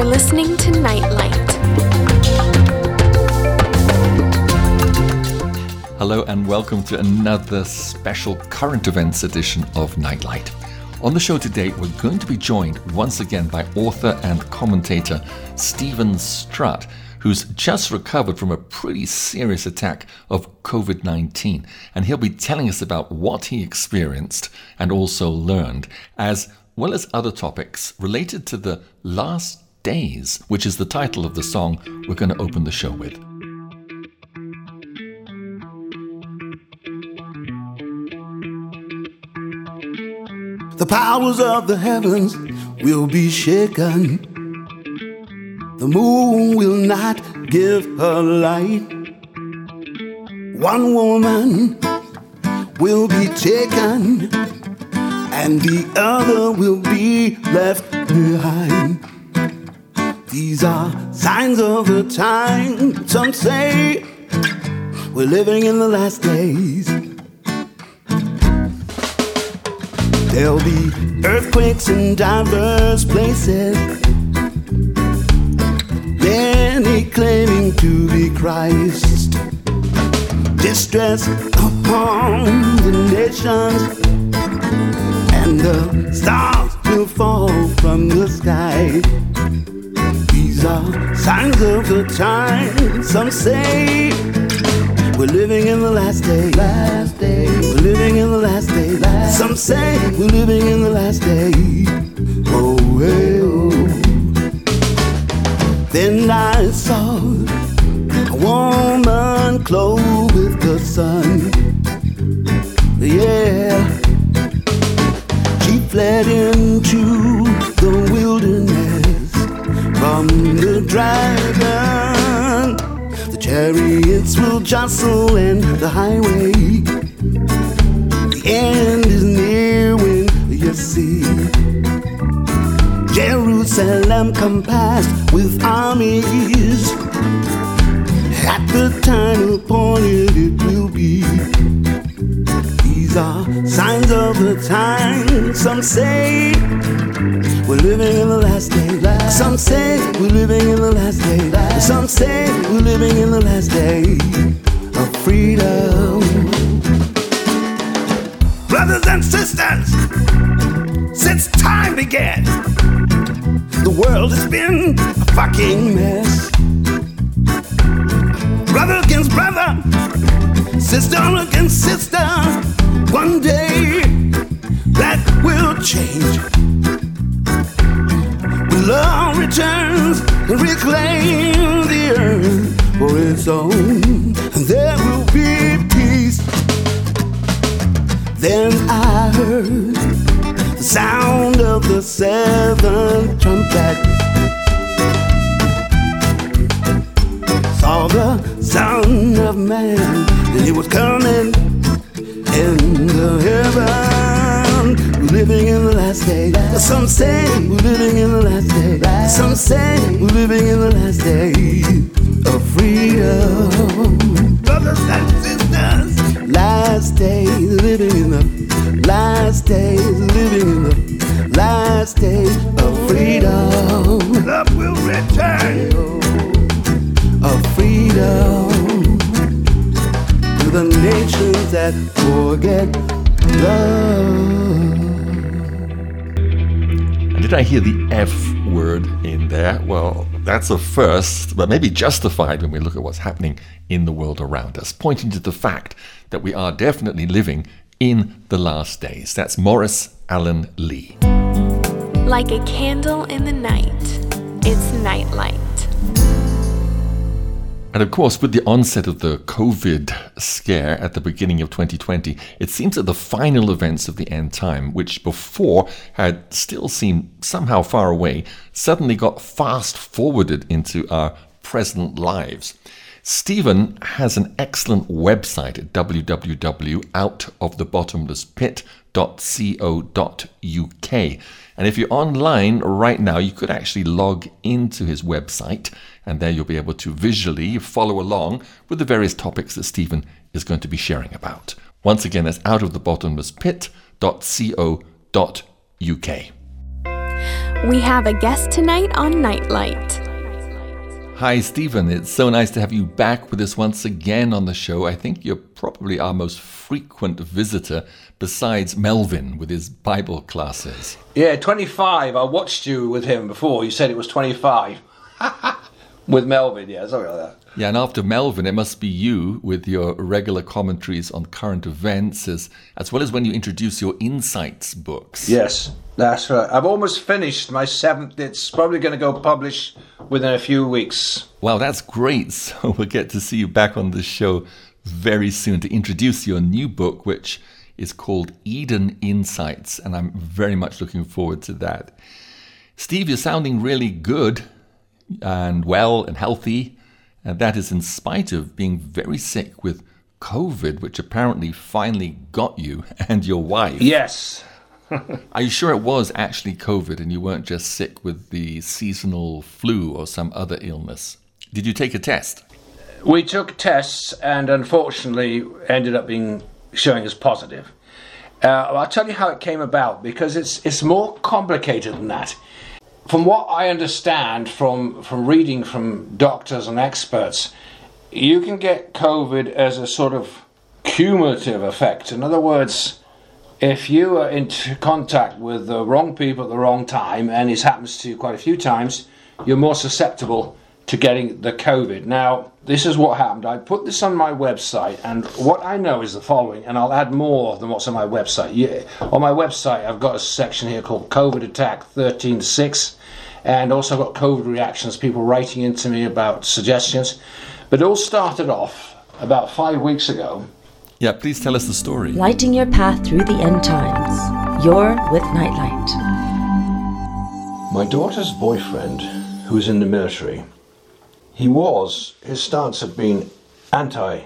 You're listening to Nightlight. Hello and welcome to another special current events edition of Nightlight. On the show today, we're going to be joined once again by author and commentator Steven Strutt, who's just recovered from a pretty serious attack of COVID 19. And he'll be telling us about what he experienced and also learned, as well as other topics related to the last days, which is the title of the song we're going to open the show with. The powers of the heavens will be shaken. The moon will not give her light. One woman will be taken, and the other will be left behind. These are signs of the time. Some say we're living in the last days. There'll be earthquakes in diverse places. Many claiming to be Christ. Distress upon the nations, and the stars will fall from the sky. These are signs of the time. Some say we're living in the last day. Last day. We're living in the last day. Last Some say we're living in the last day. Oh, hey, oh. Then I saw a woman clothed with the sun. Yeah. She fled into the chariots will jostle in the highway. The end is near when you see Jerusalem compassed with armies. At the time appointed it will be. These are signs of the time. Some say we're living in the last day. Some say we're living in the last day. Some say we're living in the last day of freedom. Brothers and sisters, since time began, the world has been a fucking mess. Brother against brother, sister against sister. One day that will change. Love returns and reclaim the earth for its own, and there will be peace. Then I heard the sound of the seventh trumpet. Saw the Son of Man, and he was coming in the heaven. Living in the last day. Some say we're living in the last day. Some say we're living in the last day of freedom. Brothers and sisters, last day living in the last day living in the last day of freedom. Love will return of freedom to the nations that forget love. Did I hear the F word in there? Well, that's a first, but maybe justified when we look at what's happening in the world around us, pointing to the fact that we are definitely living in the last days. That's Maurice Allen Lee. Like a candle in the night, it's Nightlight. And of course, with the onset of the COVID scare at the beginning of 2020, it seems that the final events of the end time, which before had still seemed somehow far away, suddenly got fast forwarded into our present lives. Steven has an excellent website at www.outofthebottomlesspit.co.uk. And if you're online right now, you could actually log into his website, and there you'll be able to visually follow along with the various topics that Steven is going to be sharing about. Once again, that's outofthebottomlesspit.co.uk. We have a guest tonight on Nightlight. Hi, Steven. It's so nice to have you back with us once again on the show. I think you're probably our most frequent visitor besides Melvin with his Bible classes. Yeah, 25. I watched you with him before. You said it was 25. with Melvin, yeah, something like that. Yeah, and after Melvin, it must be you with your regular commentaries on current events, as, as well as when you introduce your Insights books. Yes, that's right. I've almost finished my seventh. It's probably going to go publish within a few weeks. Wow, that's great. So we'll get to see you back on the show very soon to introduce your new book, which is called Eden Insights, and I'm very much looking forward to that. Steve, you're sounding really good and well and healthy, and that is in spite of being very sick with COVID, which apparently finally got you and your wife. Yes. Are you sure it was actually COVID and you weren't just sick with the seasonal flu or some other illness? Did you take a test? We took tests and unfortunately ended up being showing as positive. Uh, I'll tell you how it came about because it's it's more complicated than that. From what I understand from from reading from doctors and experts, you can get COVID as a sort of cumulative effect. In other words, if you are in contact with the wrong people at the wrong time, and this happens to you quite a few times, you're more susceptible to getting the COVID. Now, this is what happened. I put this on my website, and what I know is the following, and I'll add more than what's on my website. Yeah, on my website, I've got a section here called COVID Attack 136, and also got COVID reactions, people writing into me about suggestions. But it all started off about five weeks ago. Yeah, please tell us the story. Lighting your path through the end times. You're with Nightlight. My daughter's boyfriend, who's in the military, he was, his stance had been anti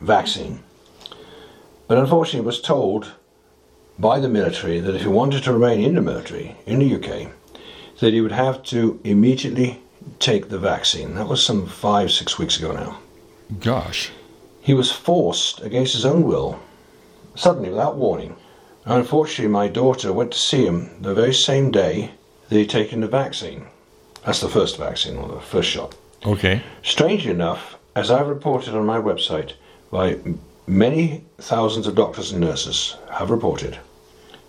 vaccine. But unfortunately, was told by the military that if he wanted to remain in the military in the UK, that he would have to immediately take the vaccine. That was some five, six weeks ago now. Gosh. He was forced against his own will, suddenly without warning. Unfortunately, my daughter went to see him the very same day that he'd taken the vaccine. That's the first vaccine, or the first shot. Okay. Strangely enough, as I've reported on my website, by many thousands of doctors and nurses have reported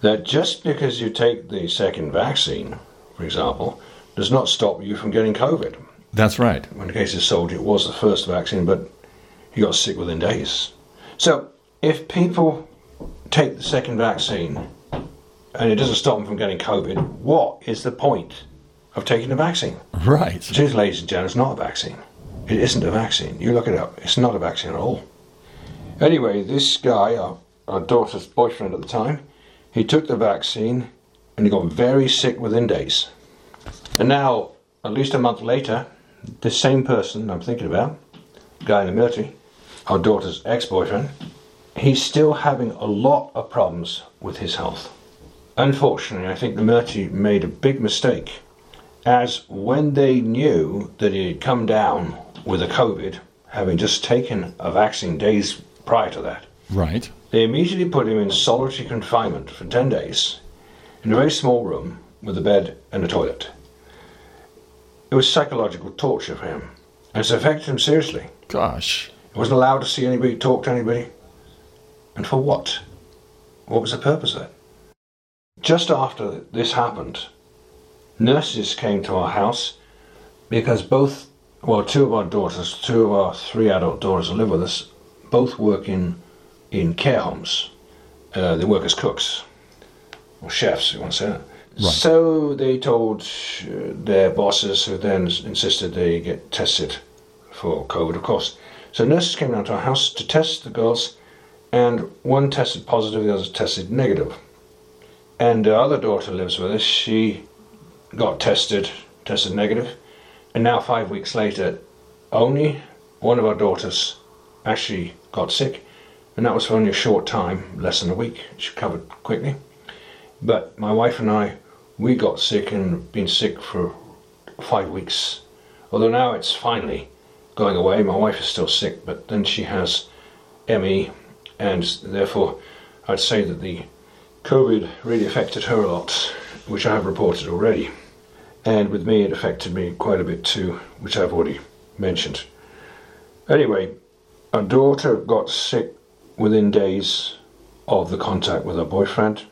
that just because you take the second vaccine, for example, does not stop you from getting COVID. That's right. When the case is sold, it was the first vaccine, but he got sick within days. So, if people take the second vaccine and it doesn't stop them from getting COVID, what is the point of taking the vaccine? Right. It is, ladies and gentlemen, it's not a vaccine. It isn't a vaccine. You look it up. It's not a vaccine at all. Anyway, this guy, our, our daughter's boyfriend at the time, he took the vaccine and he got very sick within days. And now, at least a month later, this same person I'm thinking about, guy in the military, our daughter's ex-boyfriend, he's still having a lot of problems with his health. Unfortunately, I think the military made a big mistake, as when they knew that he had come down with a COVID, having just taken a vaccine days prior to that, Right. they immediately put him in solitary confinement for 10 days in a very small room with a bed and a toilet. It was psychological torture for him, and it's affected him seriously. Gosh. He wasn't allowed to see anybody, talk to anybody. And for what? What was the purpose of it? Just after this happened, nurses came to our house because both, well, two of our daughters, two of our three adult daughters who live with us, both work in, in care homes. Uh, they work as cooks or chefs, you want to say that. Right. So they told uh, their bosses, who then insisted they get tested for COVID, of course. So nurses came down to our house to test the girls, and one tested positive, the other tested negative. And the other daughter lives with us. She got tested, tested negative. negative, and now five weeks later, only one of our daughters actually got sick, and that was for only a short time, less than a week. She recovered quickly. But my wife and I, we got sick and been sick for five weeks. Although now it's finally going away. My wife is still sick, but then she has ME, and therefore I'd say that the COVID really affected her a lot, which I have reported already. And with me, it affected me quite a bit too, which I've already mentioned. Anyway, our daughter got sick within days of the contact with her boyfriend,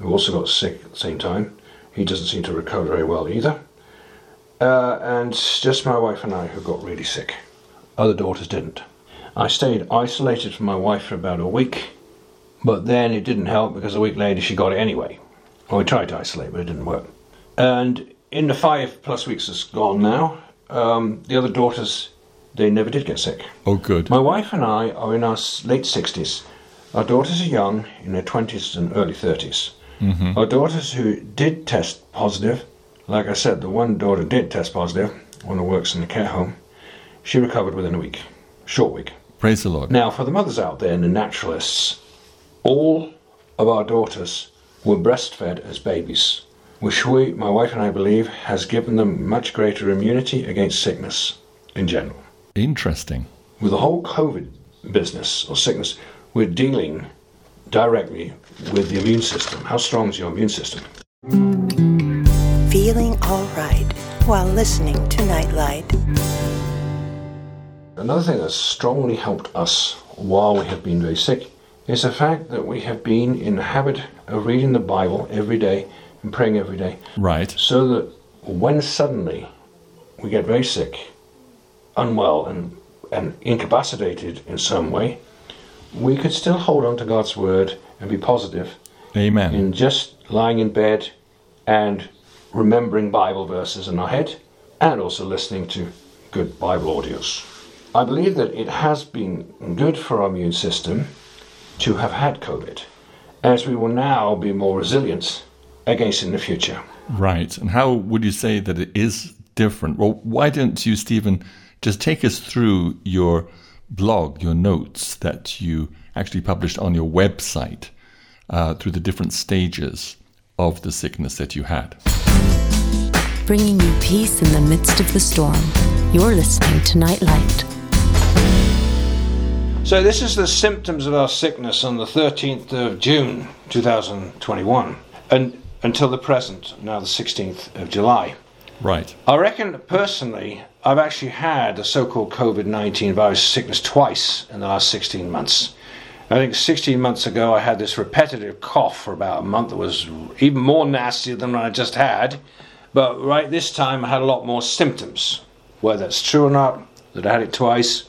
who also got sick at the same time. He doesn't seem to recover very well either. Uh, and just my wife and I who got really sick. Other daughters didn't. I stayed isolated from my wife for about a week, but then it didn't help because a week later she got it anyway. Well, we tried to isolate, but it didn't work. And in the five plus weeks that's gone now, um, the other daughters, they never did get sick. Oh, good. My wife and I are in our late 60s. Our daughters are young, in their 20s and early 30s. Mm-hmm. Our daughters who did test positive, like I said, the one daughter did test positive, one who works in the care home, she recovered within a week, short week. Praise the Lord. Now, for the mothers out there and the naturalists, all of our daughters were breastfed as babies, which we, my wife and I believe, has given them much greater immunity against sickness in general. Interesting. With the whole COVID business or sickness, we're dealing directly with the immune system. How strong is your immune system? Feeling all right while listening to Nightlight. Another thing that's strongly helped us while we have been very sick is the fact that we have been in the habit of reading the Bible every day and praying every day. Right. so that when suddenly we get very sick, unwell, and, and incapacitated in some way, we could still hold on to God's word and be positive Amen. in just lying in bed and remembering Bible verses in our head and also listening to good Bible audios. I believe that it has been good for our immune system to have had COVID, as we will now be more resilient against it in the future. Right. And how would you say that it is different? Well, why don't you, Steven, just take us through your blog, your notes that you actually published on your website uh, through the different stages of the sickness that you had? Bringing you peace in the midst of the storm. You're listening to Nightlight. So this is the symptoms of our sickness on the 13th of June 2021 and until the present, now the 16th of July. Right. I reckon personally, I've actually had a so-called COVID-19 virus sickness twice in the last 16 months. I think 16 months ago I had this repetitive cough for about a month that was even more nasty than what I just had. But right this time I had a lot more symptoms. Whether that's true or not, that I had it twice,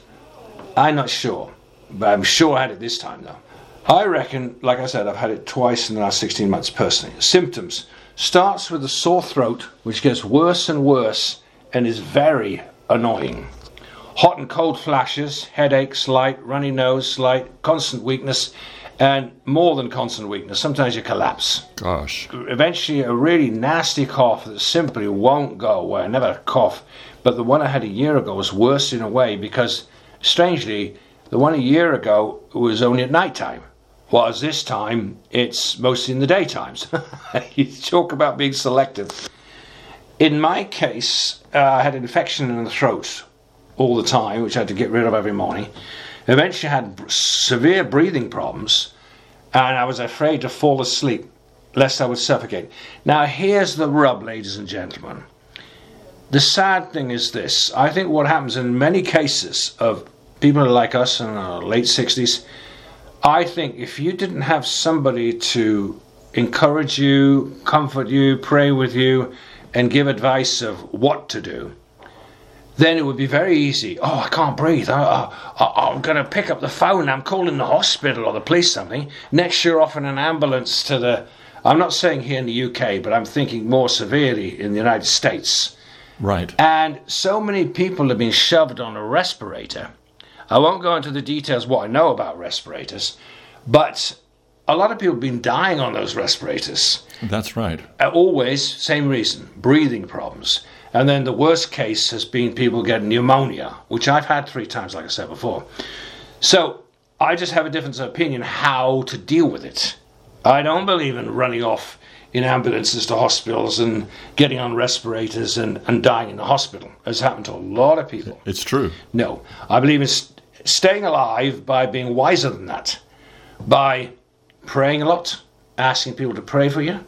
I'm not sure, but I'm sure I had it this time though. I reckon, like I said, I've had it twice in the last 16 months personally. Symptoms starts with a sore throat, which gets worse and worse and is very annoying. Hot and cold flashes, headache, slight, runny nose, slight, constant weakness, and more than constant weakness. Sometimes you collapse Gosh. eventually a really nasty cough that simply won't go away. I never a cough, but the one I had a year ago was worse in a way because, strangely, the one a year ago was only at night time. Whereas this time, it's mostly in the daytimes. you talk about being selective. In my case, uh, I had an infection in the throat all the time, which I had to get rid of every morning. Eventually, I had severe breathing problems, and I was afraid to fall asleep lest I would suffocate. Now, here's the rub, ladies and gentlemen. The sad thing is this I think what happens in many cases of people like us in our late 60s, I think if you didn't have somebody to encourage you, comfort you, pray with you, and give advice of what to do, then it would be very easy. Oh, I can't breathe. I, I'm going to pick up the phone. I'm calling the hospital or the police something. Next, you're off in an ambulance to the. I'm not saying here in the UK, but I'm thinking more severely in the United States. Right. And so many people have been shoved on a respirator. I won't go into the details what I know about respirators, but a lot of people have been dying on those respirators. That's right. Uh, Always, same reason breathing problems. And then the worst case has been people getting pneumonia, which I've had three times, like I said before. So I just have a difference of opinion how to deal with it. I don't believe in running off in ambulances to hospitals and getting on respirators and, and dying in the hospital, as happened to a lot of people. It's true. No, I believe in st- staying alive by being wiser than that, by praying a lot, asking people to pray for you,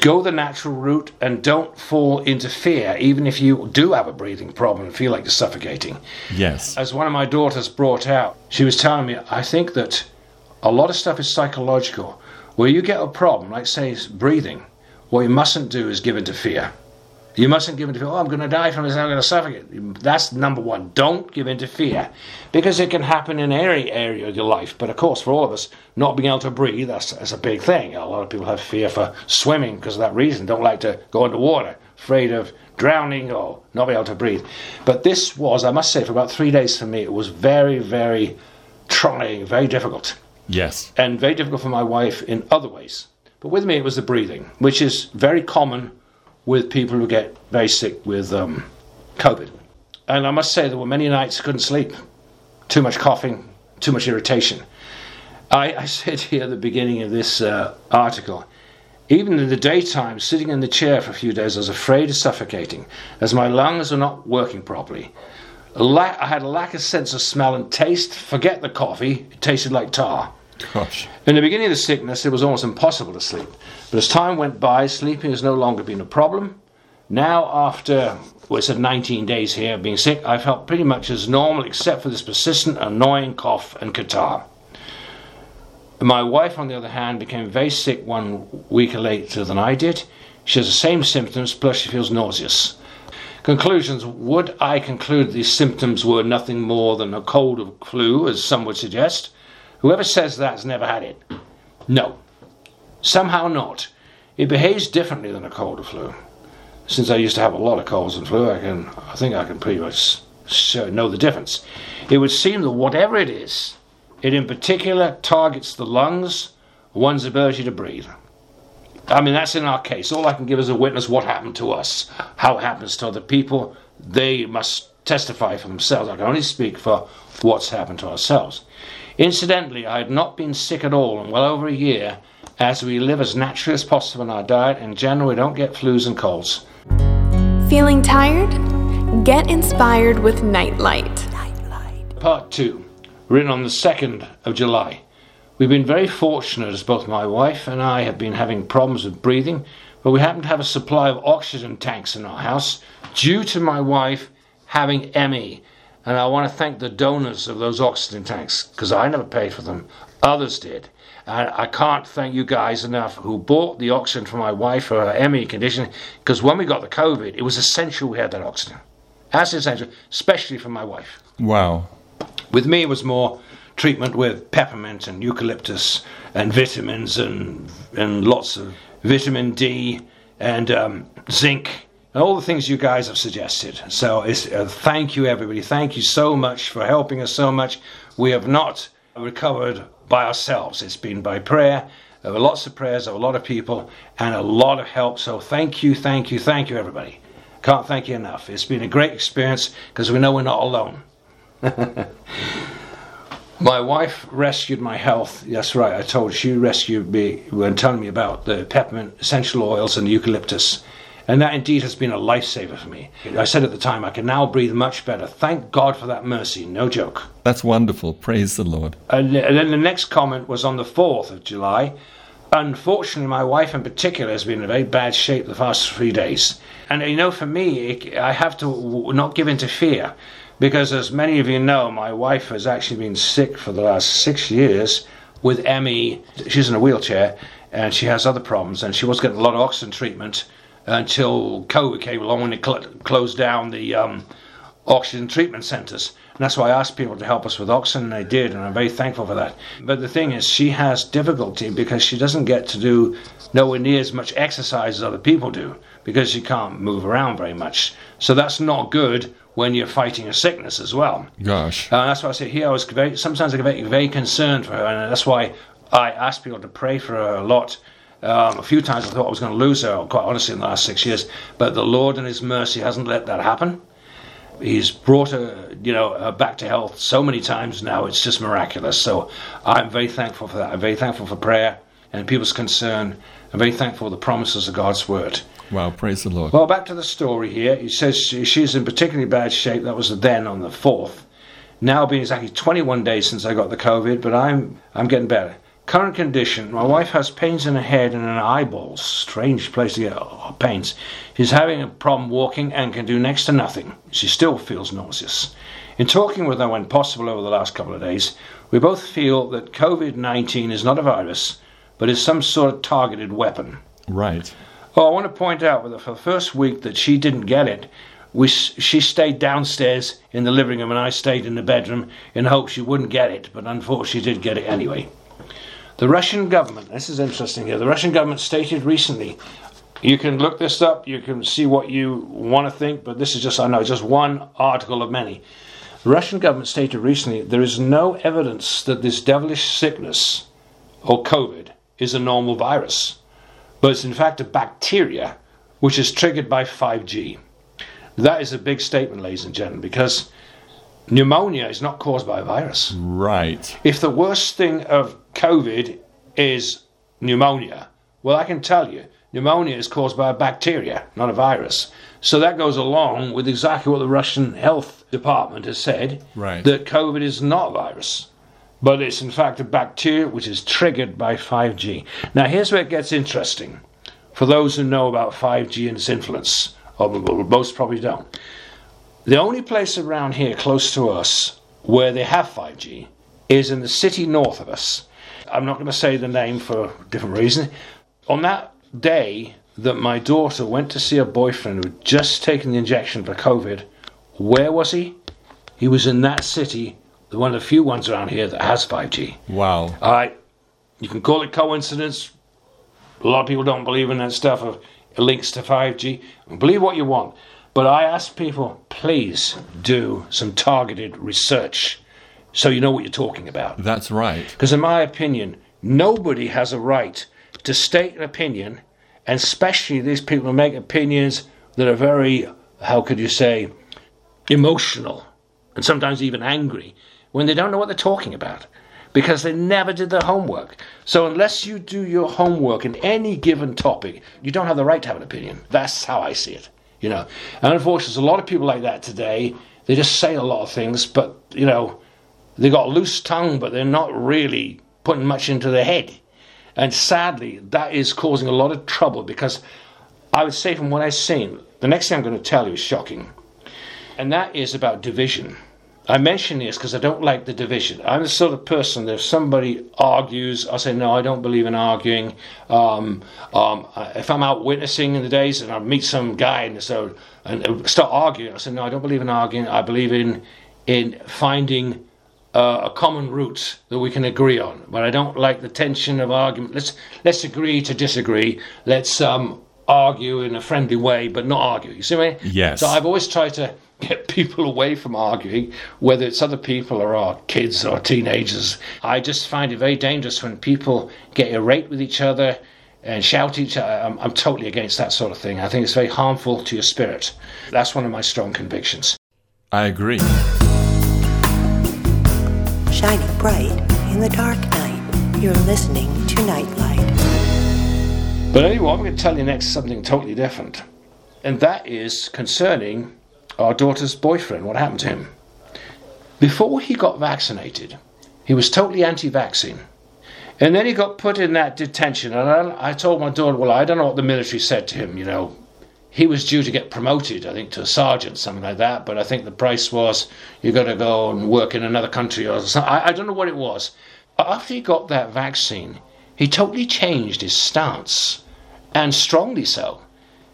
go the natural route and don't fall into fear, even if you do have a breathing problem and feel like you're suffocating. Yes. As one of my daughters brought out, she was telling me, I think that a lot of stuff is psychological. Where you get a problem, like say breathing, what you mustn't do is give in to fear. You mustn't give in to fear. Oh, I'm going to die from this. I'm going to suffocate. That's number one. Don't give in to fear, because it can happen in any area of your life. But of course, for all of us, not being able to breathe, that's, that's a big thing. A lot of people have fear for swimming because of that reason. Don't like to go underwater, afraid of drowning or not being able to breathe. But this was, I must say, for about three days for me, it was very, very trying, very difficult Yes. and very difficult for my wife in other ways. But with me, it was the breathing, which is very common with people who get very sick with um, COVID. And I must say, there were many nights I couldn't sleep. Too much coughing, too much irritation. I, I said here at the beginning of this uh, article, even in the daytime, sitting in the chair for a few days, I was afraid of suffocating, as my lungs were not working properly. A lack, I had a lack of sense of smell and taste. Forget the coffee; it tasted like tar. Gosh. In the beginning of the sickness, it was almost impossible to sleep. But as time went by, sleeping has no longer been a problem. Now, after, well, it's 19 days here of being sick, I felt pretty much as normal except for this persistent, annoying cough and catarrh. My wife, on the other hand, became very sick one week later than I did. She has the same symptoms, plus she feels nauseous. Conclusions Would I conclude these symptoms were nothing more than a cold or flu, as some would suggest? Whoever says that has never had it. No. Somehow not. It behaves differently than a cold or flu. Since I used to have a lot of colds and flu, I can I think I can pretty much know the difference. It would seem that whatever it is, it in particular targets the lungs, one's ability to breathe. I mean, that's in our case. All I can give is a witness what happened to us. How it happens to other people, they must testify for themselves. I can only speak for what's happened to ourselves. Incidentally, I had not been sick at all in well over a year, as we live as naturally as possible in our diet. In general, we don't get flus and colds. Feeling tired? Get inspired with Nightlight. Part 2, written on the 2nd of July. We've been very fortunate as both my wife and I have been having problems with breathing, but we happen to have a supply of oxygen tanks in our house due to my wife having ME. And I want to thank the donors of those oxygen tanks because I never paid for them, others did. And I can't thank you guys enough who bought the oxygen for my wife for her ME condition because when we got the COVID, it was essential we had that oxygen. That's essential, especially for my wife. Wow. With me, it was more treatment with peppermint and eucalyptus and vitamins and and lots of vitamin D and um, zinc and all the things you guys have suggested. So uh, thank you, everybody. Thank you so much for helping us so much. We have not recovered by ourselves. It's been by prayer. There were lots of prayers of a lot of people and a lot of help. So thank you, thank you, thank you, everybody. Can't thank you enough. It's been a great experience because we know we're not alone. My wife rescued my health. That's right. I told you she rescued me when telling me about the peppermint essential oils and the eucalyptus. And that indeed has been a lifesaver for me. I said at the time, I can now breathe much better. Thank God for that mercy. No joke. That's wonderful. Praise the Lord. And and then the next comment was on the 4th of July. Unfortunately, my wife in particular has been in very bad shape the past three days. And you know, for me, it- I have to w- not give in to fear. Because as many of you know, my wife has actually been sick for the last six years with ME. She's in a wheelchair and she has other problems. And she was getting a lot of oxygen treatment until COVID came along and it cl- closed down the um, oxygen treatment centres. And that's why I asked people to help us with oxygen, and they did, and I'm very thankful for that. But the thing is, she has difficulty because she doesn't get to do nowhere near as much exercise as other people do because she can't move around very much. So that's not good when you're fighting a sickness as well. Gosh. Uh, that's why I say here I was very, sometimes I get very, very concerned for her, and that's why I asked people to pray for her a lot. Um, a few times I thought I was going to lose her, quite honestly, in the last six years. But the Lord, in His mercy, hasn't let that happen. He's brought her, you know, her back to health so many times now. It's just miraculous. So I'm very thankful for that. I'm very thankful for prayer and people's concern. I'm very thankful for the promises of God's word. Wow. Praise the Lord. Well, back to the story here. He says she, she's in particularly bad shape. That was then on the 4th. Now being exactly 21 days since I got the COVID, but I'm I'm getting better. Current condition my wife has pains in her head and in her eyeballs. Strange place to get pains. She's having a problem walking and can do next to nothing. She still feels nauseous. In talking with her when possible over the last couple of days, we both feel that COVID 19 is not a virus, but is some sort of targeted weapon. Right. Oh, I want to point out that for the first week that she didn't get it, we, she stayed downstairs in the living room and I stayed in the bedroom in hopes she wouldn't get it, but unfortunately she did get it anyway. The Russian government, this is interesting here, the Russian government stated recently, you can look this up, you can see what you want to think, but this is just, I know, just one article of many. The Russian government stated recently there is no evidence that this devilish sickness, or COVID, is a normal virus, but it's in fact a bacteria which is triggered by 5G. That is a big statement, ladies and gentlemen, because pneumonia is not caused by a virus. Right. If the worst thing of COVID is pneumonia, well, I can tell you, pneumonia is caused by a bacteria, not a virus. So that goes along with exactly what the Russian health department has said Right. that COVID is not a virus, but it's in fact a bacteria which is triggered by 5G. Now, here's where it gets interesting for those who know about 5G and its influence, or most probably don't. The only place around here close to us where they have 5G is in the city north of us. I'm not going to say the name for a different reason. On that day that my daughter went to see her boyfriend who had just taken the injection for COVID, where was he? He was in that city, one of the few ones around here that has 5G. Wow. All right, you can call it coincidence. A lot of people don't believe in that stuff of links to 5G. Believe what you want. But I ask people, please do some targeted research so you know what you're talking about. That's right. Because, in my opinion, nobody has a right to state an opinion, and especially these people who make opinions that are very, how could you say, emotional and sometimes even angry when they don't know what they're talking about because they never did their homework. So, unless you do your homework in any given topic, you don't have the right to have an opinion. That's how I see it, you know. And unfortunately, there's a lot of people like that today. They just say a lot of things, but, you know, they got a loose tongue, but they're not really putting much into their head. And sadly, that is causing a lot of trouble because I would say, from what I've seen, the next thing I'm going to tell you is shocking. And that is about division. I mention this because I don't like the division. I'm the sort of person that if somebody argues, I say, no, I don't believe in arguing. Um, um, if I'm out witnessing in the days and I meet some guy and, so, and start arguing, I say, no, I don't believe in arguing. I believe in, in finding uh, a common root that we can agree on. But I don't like the tension of argument. Let's let's agree to disagree. Let's um, argue in a friendly way, but not argue. You see what I mean? Yes. So I've always tried to get people away from arguing, whether it's other people or our kids or teenagers. I just find it very dangerous when people get irate with each other and shout at each other. I'm, I'm totally against that sort of thing. I think it's very harmful to your spirit. That's one of my strong convictions. I agree. Shining bright in the dark night. You're listening to Nightlight. But anyway, I'm going to tell you next something totally different. And that is concerning our daughter's boyfriend, what happened to him. Before he got vaccinated, he was totally anti vaccine. And then he got put in that detention. And I, I told my daughter, well, I don't know what the military said to him, you know. He was due to get promoted, I think, to a sergeant, something like that. But I think the price was you got to go and work in another country or something. I, I don't know what it was. But After he got that vaccine, he totally changed his stance, and strongly so.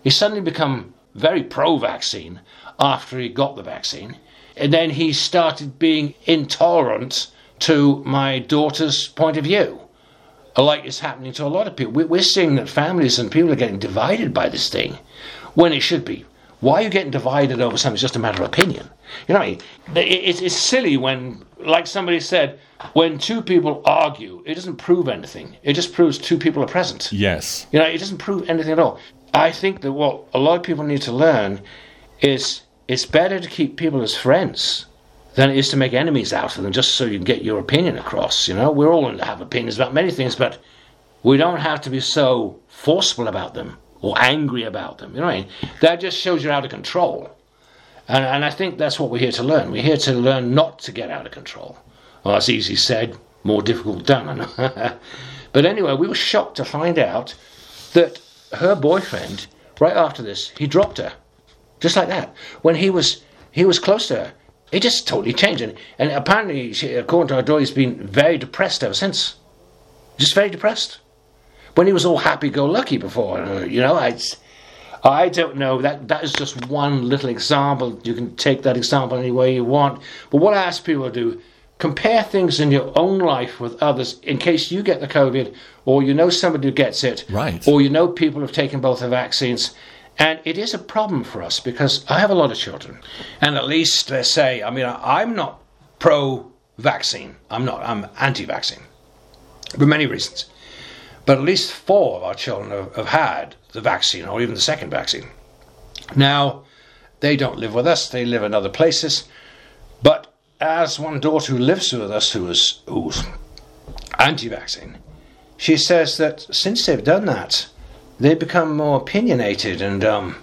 He suddenly become very pro-vaccine after he got the vaccine, and then he started being intolerant to my daughter's point of view, like it's happening to a lot of people. We're seeing that families and people are getting divided by this thing, when it should be. Why are you getting divided over something? It's just a matter of opinion. You know, what I mean? It's, it's silly when, like somebody said, when two people argue, it doesn't prove anything. It just proves two people are present. Yes. You know, it doesn't prove anything at all. I think that what a lot of people need to learn is it's better to keep people as friends than it is to make enemies out of them just so you can get your opinion across. You know, we're all going to have opinions about many things, but we don't have to be so forceful about them or angry about them. You know what I mean? That just shows you're out of control. And, and I think that's what we're here to learn. We're here to learn not to get out of control. Well, that's easy said. more difficult done. but anyway, we were shocked to find out that her boyfriend, right after this, he dropped her, just like that. When he was he was close to her, he just totally changed, and, and apparently, she, according to her daughter, he's been very depressed ever since. Just very depressed. When he was all happy-go-lucky before, uh, you know, I. I don't know. That that is just one little example. You can take that example any way you want. But what I ask people to do, compare things in your own life with others in case you get the COVID or you know somebody who gets it. Right. Or you know people who've taken both the vaccines. And it is a problem for us because I have a lot of children. And at least, let's say, I mean, I'm not pro vaccine. I'm not. I'm anti vaccine for many reasons. But at least four of our children have, have had the vaccine or even the second vaccine. Now, they don't live with us, they live in other places. But as one daughter who lives with us who is who's anti vaccine, she says that since they've done that, they become more opinionated and um,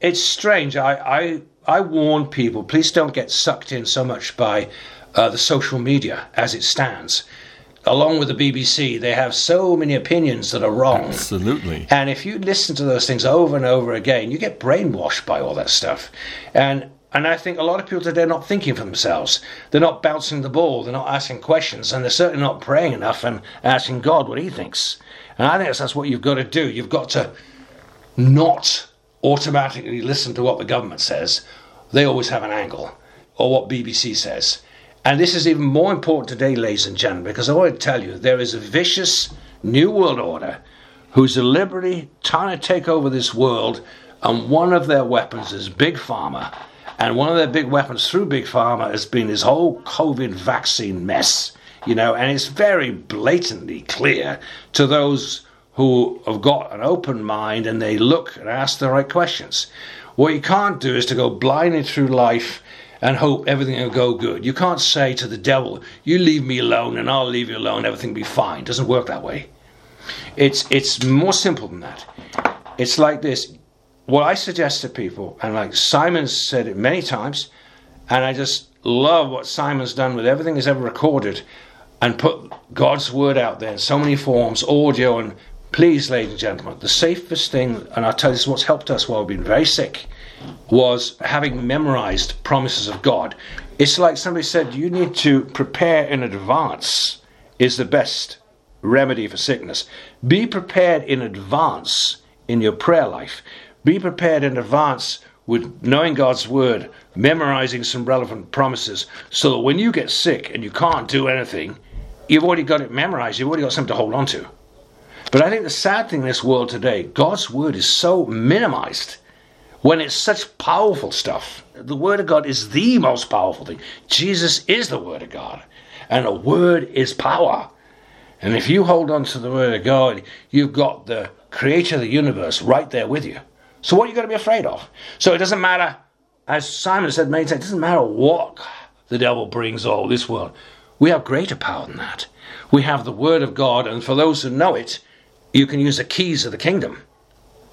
it's strange. I, I I warn people, please don't get sucked in so much by uh, the social media as it stands. Along with the BBC, they have so many opinions that are wrong. Absolutely. And if you listen to those things over and over again, you get brainwashed by all that stuff. And and I think a lot of people today are not thinking for themselves. They're not bouncing the ball. They're not asking questions, and they're certainly not praying enough and asking God what He thinks. And I think that's, what you've got to do. You've got to not automatically listen to what the government says. They always have an angle, or what BBC says. And this is even more important today, ladies and gentlemen, because I want to tell you there is a vicious new world order who's deliberately trying to take over this world, and one of their weapons is Big Pharma. And one of their big weapons through Big Pharma has been this whole COVID vaccine mess, you know, and it's very blatantly clear to those who have got an open mind and they look and ask the right questions. What you can't do is to go blindly through life and hope everything will go good. You can't say to the devil, "You leave me alone, and I'll leave you alone. Everything will be fine." It doesn't work that way. It's it's more simple than that. It's like this. What I suggest to people, and like Simon's said it many times, and I just love what Simon's done with everything he's ever recorded, and put God's word out there in so many forms, audio and. Please, ladies and gentlemen, the safest thing, and I'll tell you this is what's helped us while we've been very sick, was having memorized promises of God. It's like somebody said, you need to prepare in advance, is the best remedy for sickness. Be prepared in advance in your prayer life. Be prepared in advance with knowing God's word, memorizing some relevant promises, so that when you get sick and you can't do anything, you've already got it memorized, you've already got something to hold on to. But I think the sad thing in this world today, God's word is so minimized when it's such powerful stuff. The Word of God is the most powerful thing. Jesus is the Word of God, and a word is power. And if you hold on to the Word of God, you've got the Creator of the universe right there with you. So what are you going to be afraid of? So it doesn't matter, as Simon said many times, it doesn't matter what the devil brings all this world. We have greater power than that. We have the Word of God, and for those who know it, you can use the keys of the kingdom.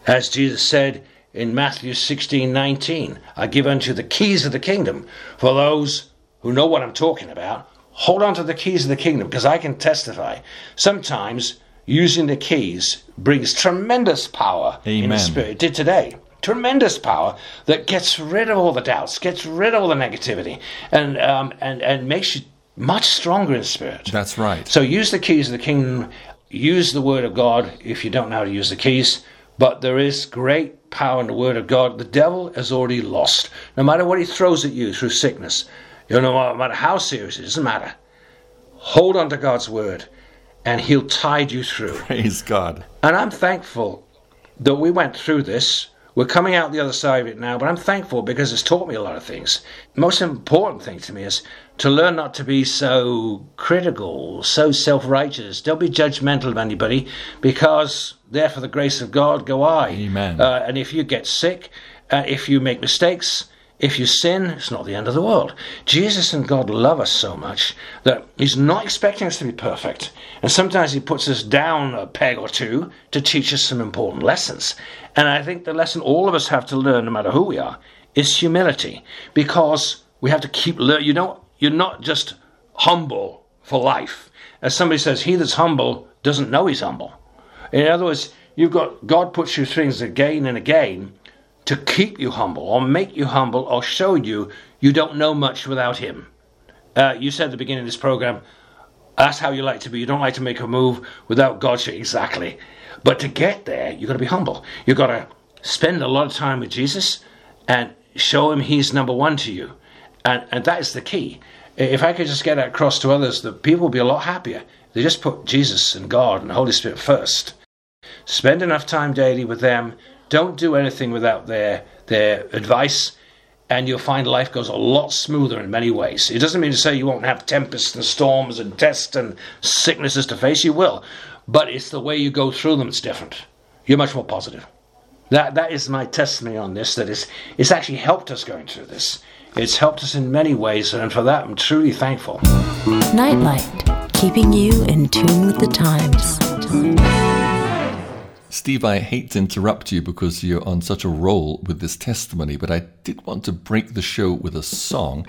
As Jesus said, in Matthew 16 19. I give unto the keys of the kingdom. For those who know what I'm talking about, hold on to the keys of the kingdom because I can testify. Sometimes using the keys brings tremendous power in the spirit. It did today. Tremendous power that gets rid of all the doubts, gets rid of all the negativity, and um, and and makes you much stronger in spirit. That's right. So use the keys of the kingdom. Use the word of God if you don't know how to use the keys. But there is great power in the word of God. The devil has already lost. No matter what he throws at you through sickness, you know, no matter how serious it doesn't matter. Hold on to God's word, and he'll tide you through. Praise God. And I'm thankful that we went through this. We're coming out the other side of it now, but I'm thankful because it's taught me a lot of things. Most important thing to me is to learn not to be so critical, so self righteous. Don't be judgmental of anybody because there for the grace of God go I. Amen. Uh, and if you get sick, uh, if you make mistakes, if you sin, it's not the end of the world. Jesus and God love us so much that He's not expecting us to be perfect. And sometimes He puts us down a peg or two to teach us some important lessons. And I think the lesson all of us have to learn, no matter who we are, is humility. Because we have to keep learning. You know, you're not just humble for life. As somebody says, he that's humble doesn't know he's humble. In other words, you've got God puts you through things again and again to keep you humble or make you humble or show you you don't know much without him. Uh, you said at the beginning of this program, that's how you like to be. You don't like to make a move without God. Exactly. But to get there, you've got to be humble. You've got to spend a lot of time with Jesus and show him he's number one to you. And, and that is the key. If I could just get that across to others, the people will be a lot happier. They just put Jesus and God and the Holy Spirit first. Spend enough time daily with them. Don't do anything without their, their advice and you'll find life goes a lot smoother in many ways. It doesn't mean to say you won't have tempests and storms and tests and sicknesses to face. You will, but it's the way you go through them that's different. You're much more positive. That that is my testimony on this. That it's it's actually helped us going through this. It's helped us in many ways, and for that I'm truly thankful. Nightlight, keeping you in tune with the times. Steve, I hate to interrupt you because you're on such a roll with this testimony, but I did want to break the show with a song.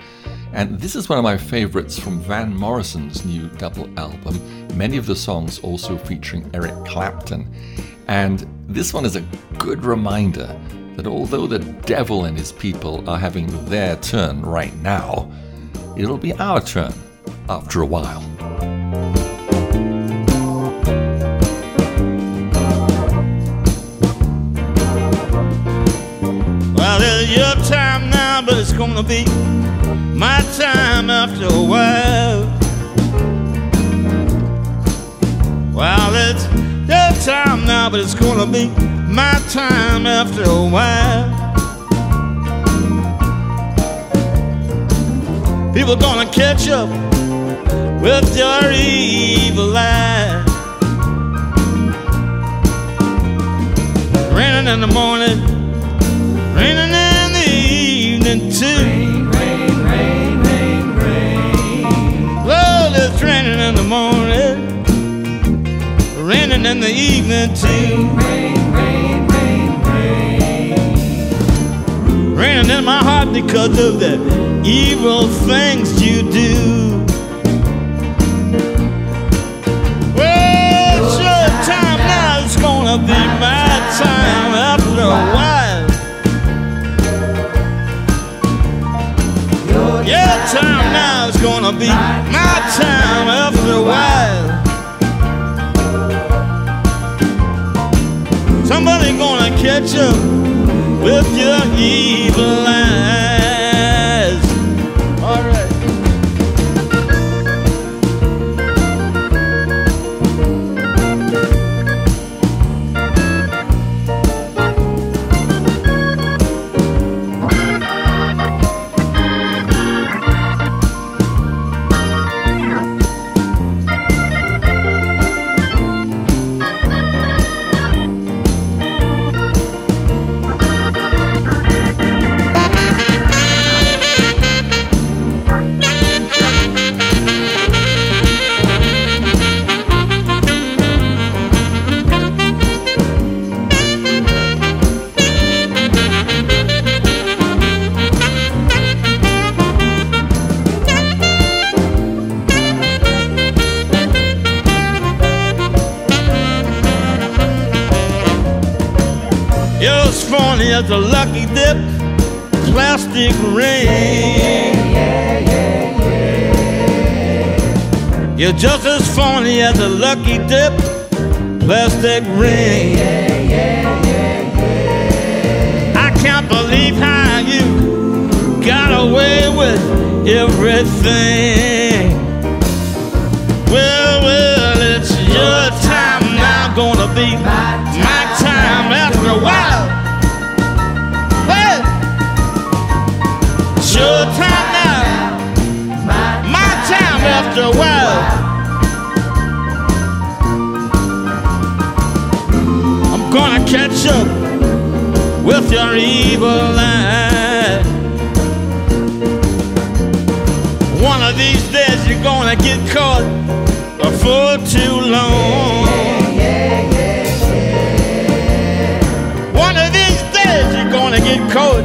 And this is one of my favorites from Van Morrison's new double album, many of the songs also featuring Eric Clapton. And this one is a good reminder that although the devil and his people are having their turn right now, it'll be our turn after a while. Your time now, but it's gonna be my time after a while. Well, it's your time now, but it's gonna be my time after a while. People gonna catch up with your evil eye. Raining in the morning raining in evening too. Rain, rain, rain, rain, rain. Well, it's raining in the morning, raining in the evening too. Rain, rain, rain, rain, rain. Raining in my heart because of the evil things you do. Well, it's your time now, it's gonna be my time after a while. Time now is gonna be my time after a while. Somebody gonna catch up with your evil eyes. Dip plastic ring. Yeah, yeah, yeah, You're just as funny as a lucky dip plastic ring. I can't believe how you got away with everything. Well, well, it's your time now, gonna be my time after a while. After a while. I'm gonna catch up with your evil eye. One of these days you're gonna get caught for too long. One of these days you're gonna get caught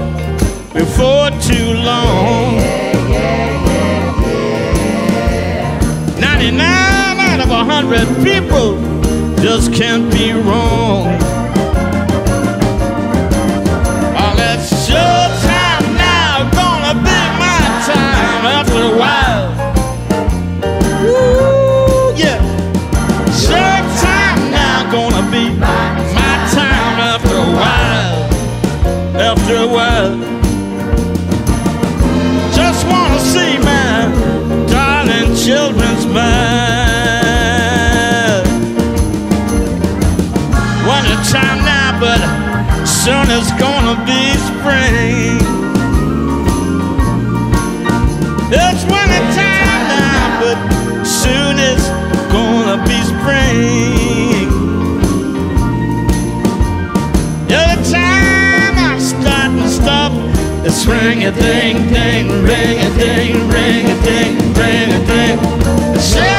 before too long. A hundred people just can't be wrong. Well, it's showtime now, gonna be my time after a while. Woo, yeah. Showtime now, gonna be my time after a while. After a while. A ding ding, ring a ding, ring a ding, ring a ding. It's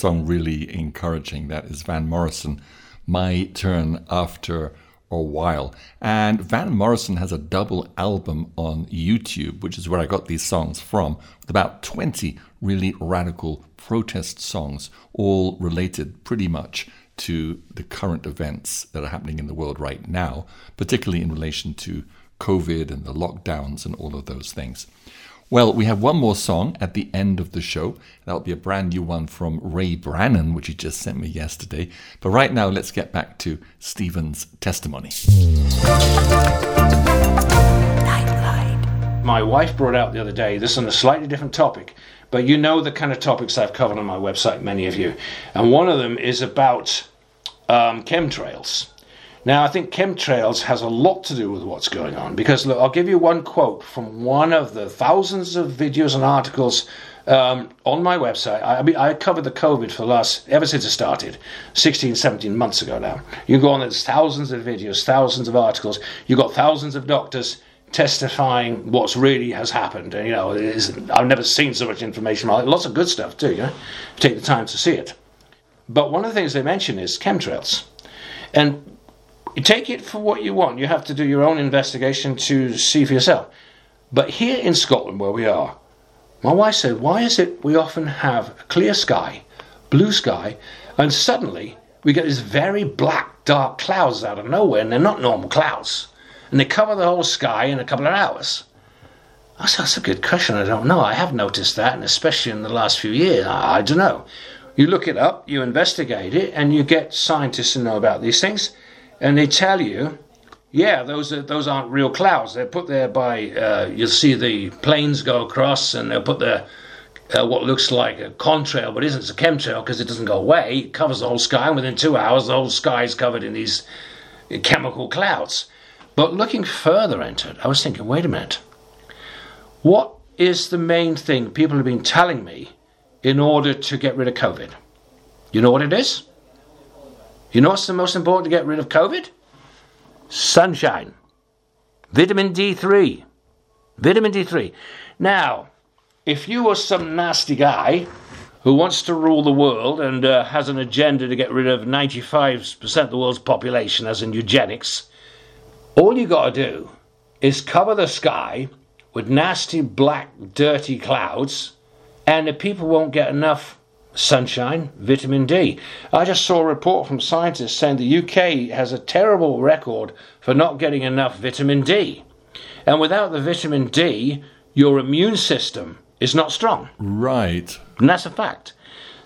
song really encouraging. That is Van Morrison, My Turn After a While. And Van Morrison has a double album on YouTube, which is where I got these songs from, with about 20 really radical protest songs, all related pretty much to the current events that are happening in the world right now, particularly in relation to COVID and the lockdowns and all of those things. Well, we have one more song at the end of the show. That'll be a brand new one from Ray Brannon, which he just sent me yesterday. But right now, let's get back to Steven's testimony. My wife brought out the other day, this is on a slightly different topic, but you know the kind of topics I've covered on my website, many of you. And one of them is about um, chemtrails. Now, I think chemtrails has a lot to do with what's going on because look, I'll give you one quote from one of the thousands of videos and articles um, on my website. I, I mean, I covered the COVID for the last, ever since it started, 16, 17 months ago now. You go on, there's thousands of videos, thousands of articles. You've got thousands of doctors testifying what's really has happened. And, you know, I've never seen so much information. Lots of good stuff too, you know, take the time to see it. But one of the things they mention is chemtrails. And take it for what you want. You have to do your own investigation to see for yourself. But here in Scotland, where we are, my wife said, Why is it we often have clear sky, blue sky, and suddenly we get these very black, dark clouds out of nowhere, and they're not normal clouds. And they cover the whole sky in a couple of hours. I said, That's a good question. I don't know. I have noticed that, and especially in the last few years. I, I don't know. You look it up, you investigate it, and you get scientists to know about these things and they tell you, yeah, those are, those aren't real clouds. They're put there by uh, you'll see the planes go across, and they'll put there uh, what looks like a contrail, but isn't. It's a chemtrail because it doesn't go away. It covers the whole sky, and within two hours, the whole sky is covered in these chemical clouds. But looking further into it, I was thinking, wait a minute. What is the main thing people have been telling me in order to get rid of COVID? You know what it is? You know what's the most important to get rid of COVID? Sunshine. Vitamin D3. Vitamin D3. Now, if you are some nasty guy who wants to rule the world and uh, has an agenda to get rid of 95% of the world's population, as in eugenics, all you got to do is cover the sky with nasty black dirty clouds and the people won't get enough sunshine, vitamin D. I just saw a report from scientists saying the UK has a terrible record for not getting enough vitamin D. And without the vitamin D, your immune system is not strong. Right. And that's a fact.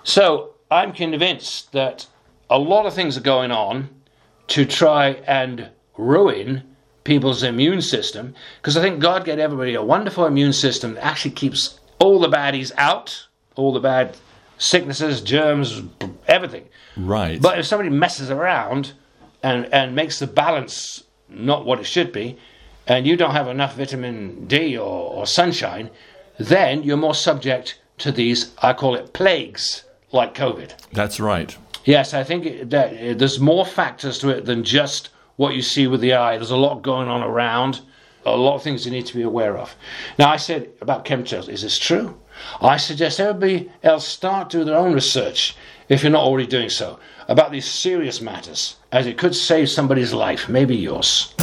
So I'm convinced that a lot of things are going on to try and ruin people's immune system because I think God gave everybody a wonderful immune system that actually keeps all the baddies out, all the bad sicknesses, germs, everything. Right. But if somebody messes around and, and makes the balance not what it should be, and you don't have enough vitamin D or, or sunshine, then you're more subject to these, I call it plagues, like COVID. That's right. Yes, I think that uh, there's more factors to it than just what you see with the eye. There's a lot going on around, a lot of things you need to be aware of. Now, I said about chemtrails, is this true? I suggest everybody else start doing their own research, if you're not already doing so, about these serious matters, as it could save somebody's life, maybe yours.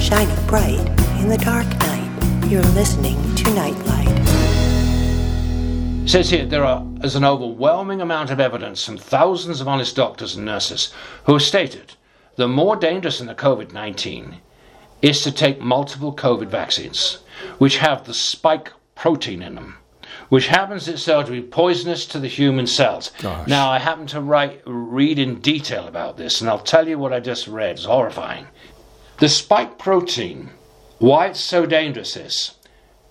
Shining bright in the dark night. You're listening to Nightlight. It says here there are, is an overwhelming amount of evidence from thousands of honest doctors and nurses who have stated the more dangerous than the COVID 19 is to take multiple COVID vaccines, which have the spike protein in them, which happens itself to be poisonous to the human cells. Gosh. Now, I happen to write, read in detail about this, and I'll tell you what I just read. It's horrifying. The spike protein, why it's so dangerous is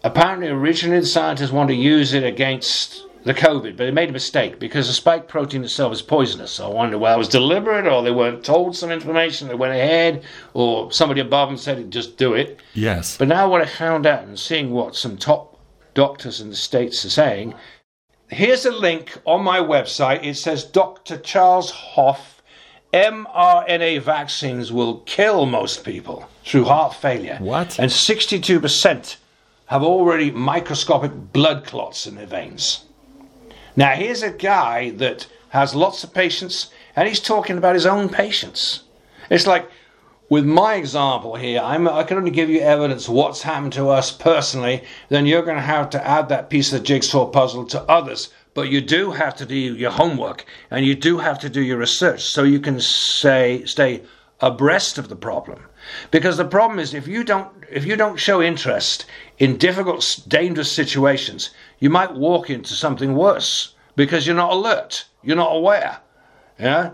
apparently originally the scientists wanted to use it against the COVID, but they made a mistake because the spike protein itself is poisonous. So I wonder whether it was deliberate or they weren't told some information, they went ahead, or somebody above them said, just do it. Yes. But now, what I found out and seeing what some top doctors in the States are saying, here's a link on my website. It says Dr. Charles Hoffe mRNA vaccines will kill most people through heart failure. What? And 62% have already microscopic blood clots in their veins. Now, here's a guy that has lots of patients, and he's talking about his own patients. It's like, with my example here, I'm, I can only give you evidence what's happened to us personally, then you're going to have to add that piece of the jigsaw puzzle to others. But you do have to do your homework and you do have to do your research so you can say, stay abreast of the problem. Because the problem is if you don't if you don't show interest in difficult, dangerous situations, you might walk into something worse because you're not alert, you're not aware. Yeah.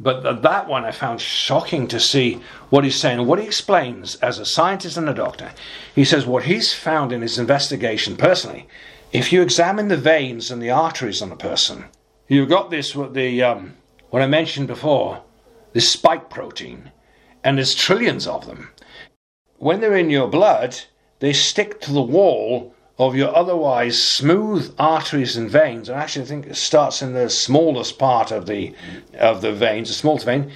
But th- that one I found shocking to see what he's saying. What he explains as a scientist and a doctor, he says what he's found in his investigation personally, if you examine the veins and the arteries on a person, you've got this, what, the, um, what I mentioned before, this spike protein, and there's trillions of them. When they're in your blood, they stick to the wall of your otherwise smooth arteries and veins. And actually, I think it starts in the smallest part of the of the veins, the smallest vein,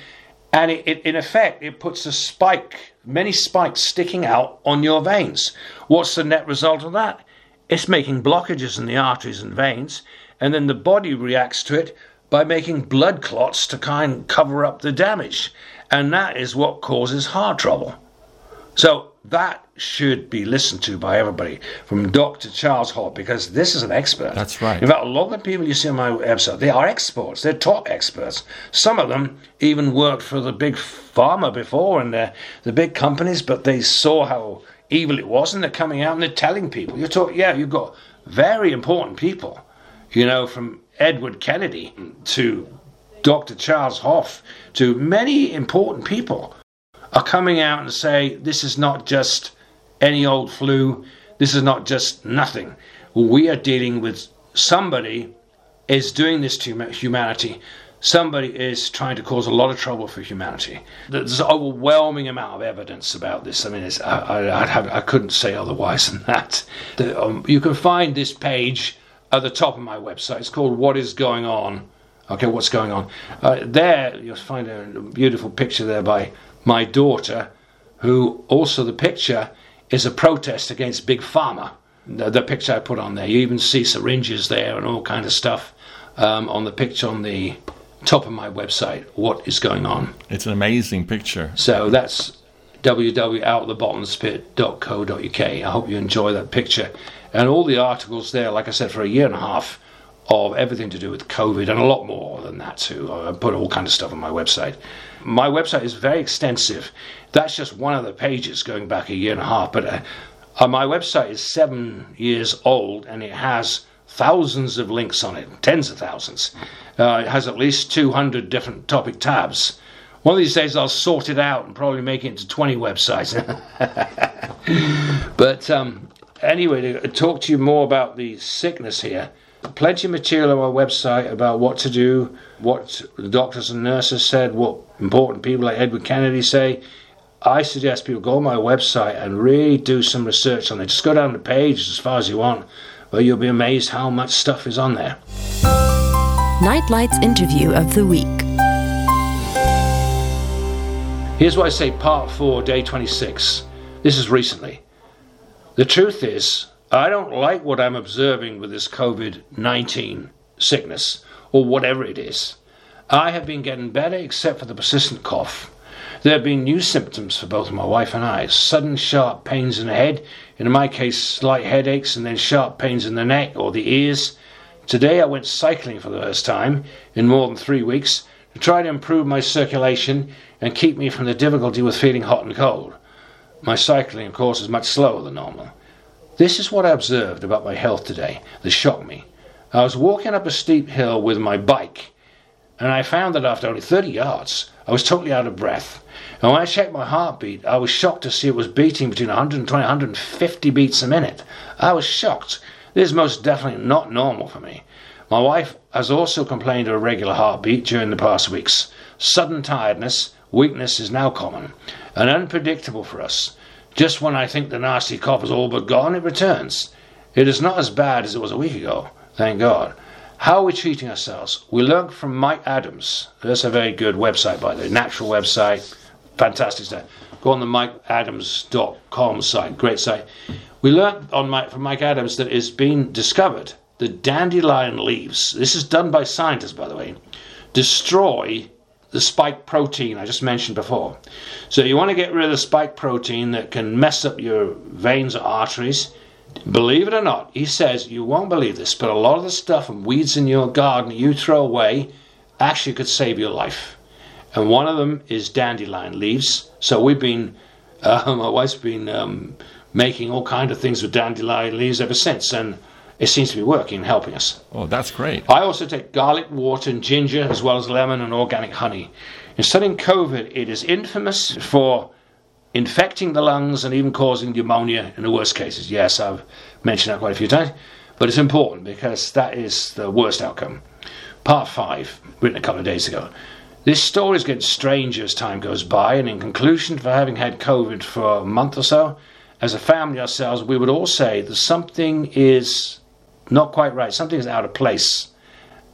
and it, it, in effect it puts a spike, many spikes sticking out on your veins. What's the net result of that? It's making blockages in the arteries and veins, and then the body reacts to it by making blood clots to kind of cover up the damage, and that is what causes heart trouble. So that should be listened to by everybody, from Dr. Charles Hall, because this is an expert. That's right. In fact, a lot of the people you see on my website, they are experts. They're top experts. Some of them even worked for the big pharma before and the, the big companies, but they saw how evil it was, and they're coming out and they're telling people. You're talking, yeah, you've got very important people, you know, from Edward Kennedy to Dr. Charles Hoffe to many important people are coming out and say this is not just any old flu, this is not just nothing. We are dealing with somebody is doing this to humanity. Somebody is trying to cause a lot of trouble for humanity. There's an overwhelming amount of evidence about this. I mean, I, I, I'd have, I couldn't say otherwise than that. The, um, you can find this page at the top of my website. It's called What Is Going On. Okay, what's going on? Uh, there, you'll find a beautiful picture there by my daughter, who also the picture is a protest against Big Pharma. The, the picture I put on there, you even see syringes there and all kind of stuff um, on the picture on the top of my website. What is going on? It's an amazing picture. So that's www.outthebottomspit.co.uk. I hope you enjoy that picture. And all the articles there, like I said, for a year and a half of everything to do with COVID and a lot more than that too. I put all kind of stuff on my website. My website is very extensive. That's just one of the pages going back a year and a half. But uh, uh, my website is seven years old and it has thousands of links on it, tens of thousands. Uh, it has at least 200 different topic tabs. One of these days I'll sort it out and probably make it into 20 websites. but um, anyway, to talk to you more about the sickness here, plenty of material on my website about what to do, what the doctors and nurses said, what important people like Edward Kennedy say. I suggest people go on my website and really do some research on it. Just go down the page as far as you want, but you'll be amazed how much stuff is on there. Nightlight's interview of the week. Here's what I say, part four, day 26. This is recently. The truth is, I don't like what I'm observing with this COVID 19 sickness, or whatever it is. I have been getting better except for the persistent cough. There have been new symptoms for both my wife and I sudden sharp pains in the head, in my case, slight headaches, and then sharp pains in the neck or the ears. Today I went cycling for the first time in more than three weeks to try to improve my circulation and keep me from the difficulty with feeling hot and cold. My cycling, of course, is much slower than normal. This is what I observed about my health today that shocked me. I was walking up a steep hill with my bike, and I found that after only 30 yards, I was totally out of breath. And when I checked my heartbeat, I was shocked to see it was beating between 120 and 150 beats a minute. I was shocked. This is most definitely not normal for me. My wife has also complained of a regular heartbeat during the past weeks. Sudden tiredness, weakness is now common and unpredictable for us. Just when I think the nasty cough is all but gone, it returns. It is not as bad as it was a week ago, thank God. How are we treating ourselves? We learned from Mike Adams. That's a very good website, by the way, natural website, fantastic stuff. Go on the mikeadams.com site, great site. We learned on Mike, from Mike Adams that it's been discovered the dandelion leaves, this is done by scientists, by the way, destroy the spike protein I just mentioned before. So you want to get rid of the spike protein that can mess up your veins or arteries. Believe it or not, he says you won't believe this, but a lot of the stuff and weeds in your garden you throw away actually could save your life. And one of them is dandelion leaves. So we've been, uh, my wife's been um, making all kind of things with dandelion leaves ever since, and it seems to be working, helping us. Oh, that's great. I also take garlic, water, and ginger, as well as lemon and organic honey. In studying COVID, it is infamous for infecting the lungs and even causing pneumonia in the worst cases. Yes, I've mentioned that quite a few times, but it's important because that is the worst outcome. Part 5, written a couple of days ago. This story is getting stranger as time goes by, and in conclusion, for having had COVID for a month or so, as a family ourselves, we would all say that something is not quite right, something is out of place.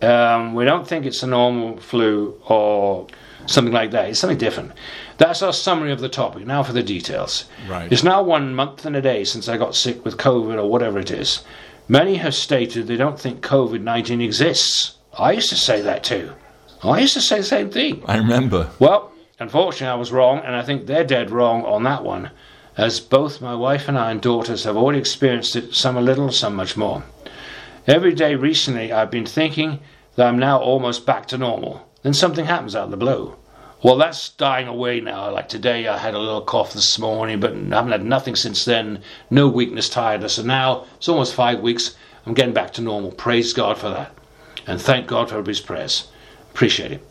Um, we don't think it's a normal flu or something like that. It's something different. That's our summary of the topic. Now for the details. Right. It's now one month and a day since I got sick with COVID or whatever it is. Many have stated they don't think COVID 19 exists. I used to say that too. I used to say the same thing. I remember. Well, unfortunately, I was wrong, and I think they're dead wrong on that one, as both my wife and I and daughters have already experienced it, some a little, some much more. Every day recently, I've been thinking that I'm now almost back to normal. Then something happens out of the blue. Well, that's dying away now. Like today, I had a little cough this morning, but I haven't had nothing since then. No weakness, tiredness. And now it's almost five weeks. I'm getting back to normal. Praise God for that. And thank God for everybody's prayers. Appreciate it.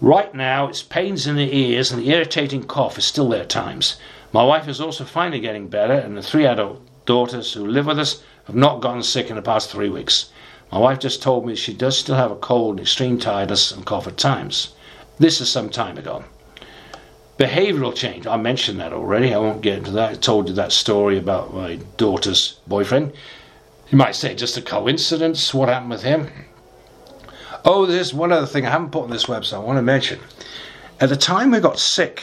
Right now, it's pains in the ears and the irritating cough is still there at times. My wife is also finally getting better, and the three adult daughters who live with us have not gotten sick in the past three weeks. My wife just told me she does still have a cold and extreme tiredness and cough at times. This is some time ago. Behavioral change, I mentioned that already. I won't get into that. I told you that story about my daughter's boyfriend. You might say just a coincidence. What happened with him? Oh, there's one other thing I haven't put on this website I want to mention. At the time we got sick,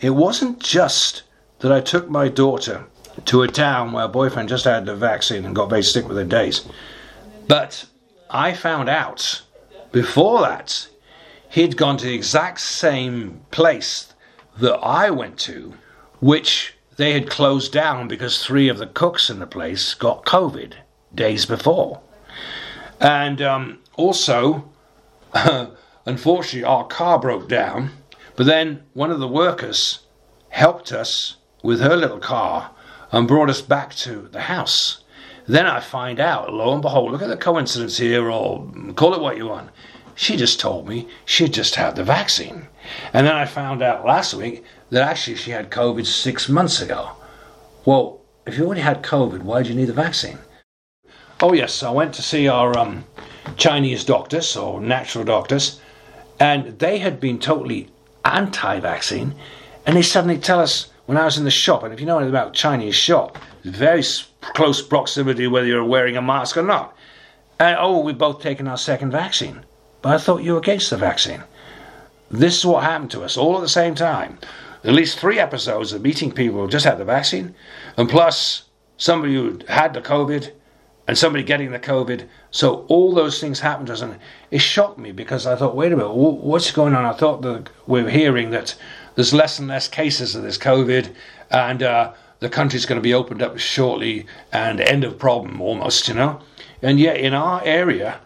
it wasn't just that I took my daughter to a town where a boyfriend just had the vaccine and got very sick within days. But I found out before that he'd gone to the exact same place that I went to, which they had closed down because three of the cooks in the place got COVID days before. And um, also, unfortunately, our car broke down, but then one of the workers helped us with her little car and brought us back to the house. Then I find out, lo and behold, look at the coincidence here, or call it what you want. She just told me she had just had the vaccine. And then I found out last week that actually she had COVID six months ago. Well, if you already had COVID, why do you need the vaccine? Oh, yes, I went to see our um, Chinese doctors or natural doctors, and they had been totally anti vaccine, and they suddenly tell us when I was in the shop, and if you know anything about Chinese shop, very close proximity whether you're wearing a mask or not. And oh, we've both taken our second vaccine. But I thought you were against the vaccine. This is what happened to us all at the same time. At least three episodes of meeting people who just had the vaccine, and plus somebody who had the COVID and somebody getting the COVID. So all those things happened to us, and it shocked me because I thought, wait a minute, what's going on? I thought that we we're hearing that there's less and less cases of this COVID, and uh, the country's going to be opened up shortly, and end of problem almost, you know. And yet in our area,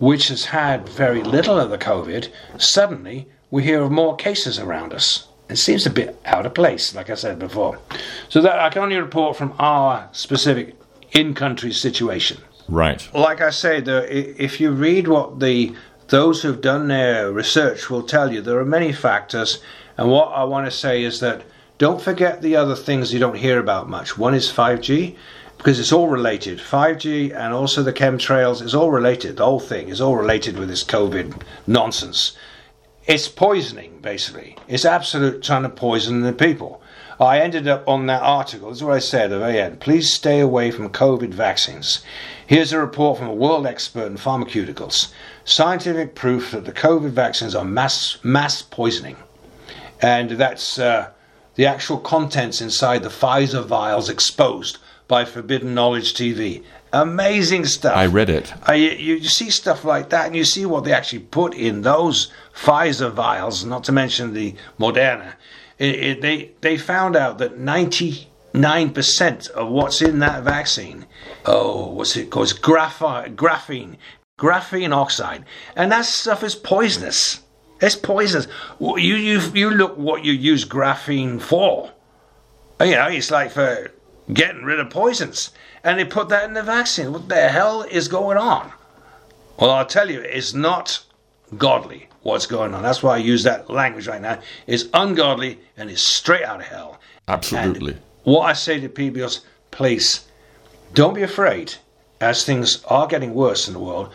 which has had very little of the COVID, suddenly we hear of more cases around us. It seems a bit out of place, like I said before. So that I can only report from our specific in-country situation. Right. Like I say, the, if you read what the those who've done their research will tell you, there are many factors and what I want to say is that don't forget the other things you don't hear about much. One is 5G, because it's all related. 5G and also the chemtrails is all related. The whole thing is all related with this COVID nonsense. It's poisoning, basically. It's absolute trying to poison the people. I ended up on that article. This is what I said at the end. Please stay away from COVID vaccines. Here's a report from a world expert in pharmaceuticals. Scientific proof that the COVID vaccines are mass mass poisoning and that's uh, the actual contents inside the Pfizer vials exposed by Forbidden Knowledge TV. Amazing stuff. I read it. Uh, you, you, see stuff like that, and you see what they actually put in those Pfizer vials, not to mention the Moderna. It, it, they, they found out that 99% of what's in that vaccine, oh, what's it called? It's graphite, graphene, graphene oxide. And that stuff is poisonous. It's poisonous. You, you, you look what you use graphene for. You know, it's like for getting rid of poisons. And they put that in the vaccine. What the hell is going on? Well, I'll tell you, it's not godly what's going on. That's why I use that language right now. It's ungodly and it's straight out of hell. Absolutely. And what I say to people is, please, don't be afraid as things are getting worse in the world.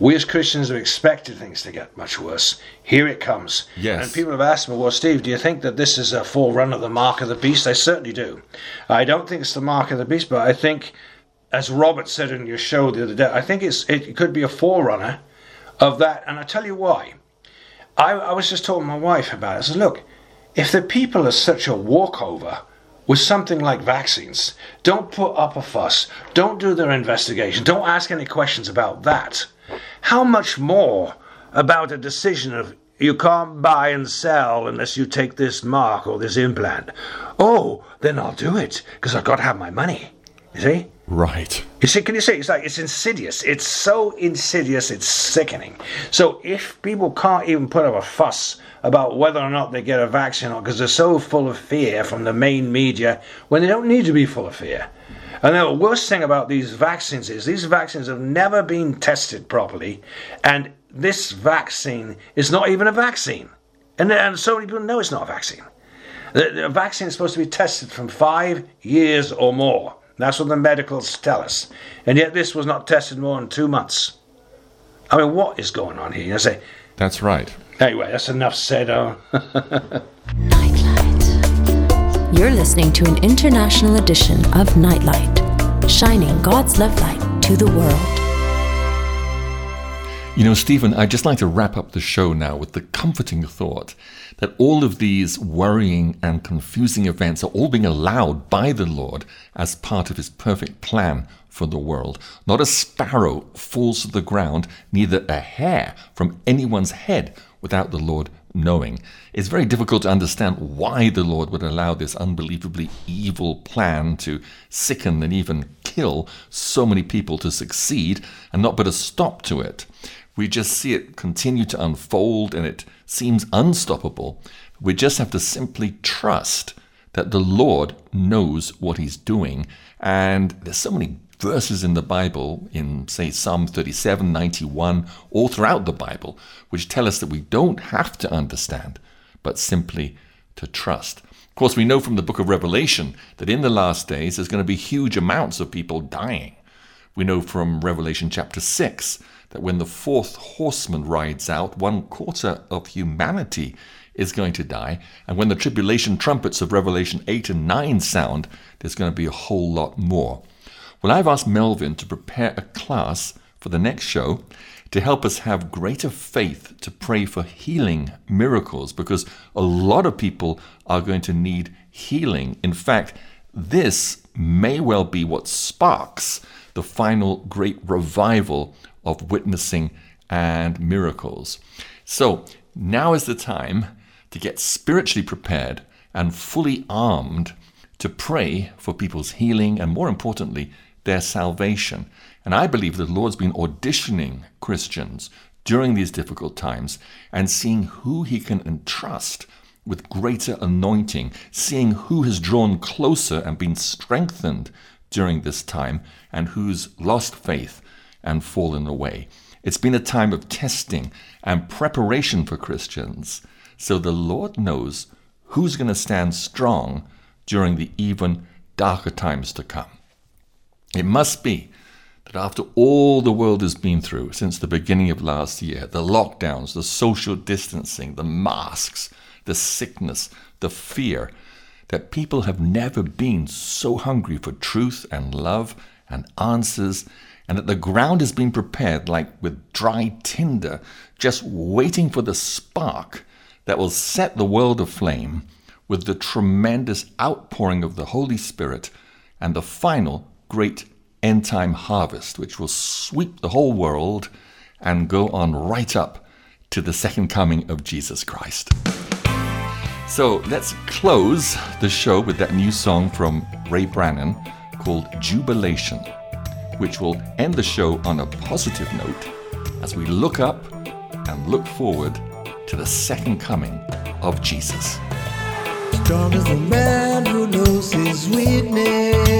We as Christians have expected things to get much worse. Here it comes. Yes. And people have asked me, well, Steve, do you think that this is a forerunner of the mark of the beast? I certainly do. I don't think it's the mark of the beast, but I think, as Robert said in your show the other day, I think it's it could be a forerunner of that. And I tell you why. I, I was just talking to my wife about it. I said, look, if the people are such a walkover with something like vaccines, don't put up a fuss. Don't do their investigation. Don't ask any questions about that how much more about a decision of you can't buy and sell unless you take this mark or this implant? Oh, then I'll do it because I've got to have my money. You see? Right. You see, can you see? It's like it's insidious. It's so insidious, it's sickening. So if people can't even put up a fuss about whether or not they get a vaccine or because they're so full of fear from the main media when they don't need to be full of fear. And the worst thing about these vaccines is these vaccines have never been tested properly, and this vaccine is not even a vaccine. And, and so many people know it's not a vaccine. The, the vaccine is supposed to be tested from five years or more. That's what the medicals tell us. And yet this was not tested more than two months. I mean, what is going on here? You say, that's right. Anyway, that's enough said. Oh. You're listening to an international edition of Nightlight, shining God's love light to the world. You know, Steven, I'd just like to wrap up the show now with the comforting thought that all of these worrying and confusing events are all being allowed by the Lord as part of His perfect plan for the world. Not a sparrow falls to the ground, neither a hair from anyone's head without the Lord knowing. It's very difficult to understand why the Lord would allow this unbelievably evil plan to sicken and even kill so many people to succeed and not put a stop to it. We just see it continue to unfold and it seems unstoppable. We just have to simply trust that the Lord knows what He's doing. And there's so many verses in the Bible, in say Psalm 37, 91, all throughout the Bible, which tell us that we don't have to understand, but simply to trust. Of course, we know from the book of Revelation that in the last days there's going to be huge amounts of people dying. We know from Revelation chapter 6 that when the fourth horseman rides out, one quarter of humanity is going to die. And when the tribulation trumpets of Revelation 8 and 9 sound, there's going to be a whole lot more. Well, I've asked Melvin to prepare a class for the next show to help us have greater faith to pray for healing miracles because a lot of people are going to need healing. In fact, this may well be what sparks the final great revival of witnessing and miracles. So now is the time to get spiritually prepared and fully armed to pray for people's healing and, more importantly, their salvation. And I believe the Lord's been auditioning Christians during these difficult times and seeing who He can entrust with greater anointing, seeing who has drawn closer and been strengthened during this time and who's lost faith and fallen away. It's been a time of testing and preparation for Christians. So the Lord knows who's going to stand strong during the even darker times to come. It must be that after all the world has been through since the beginning of last year the lockdowns, the social distancing, the masks, the sickness, the fear that people have never been so hungry for truth and love and answers, and that the ground has been prepared like with dry tinder, just waiting for the spark that will set the world aflame with the tremendous outpouring of the Holy Spirit and the final great end time harvest, which will sweep the whole world and go on right up to the second coming of Jesus Christ. So let's close the show with that new song from Ray Brannon called Jubilation, which will end the show on a positive note as we look up and look forward to the second coming of Jesus. Strong as the man who knows his weakness.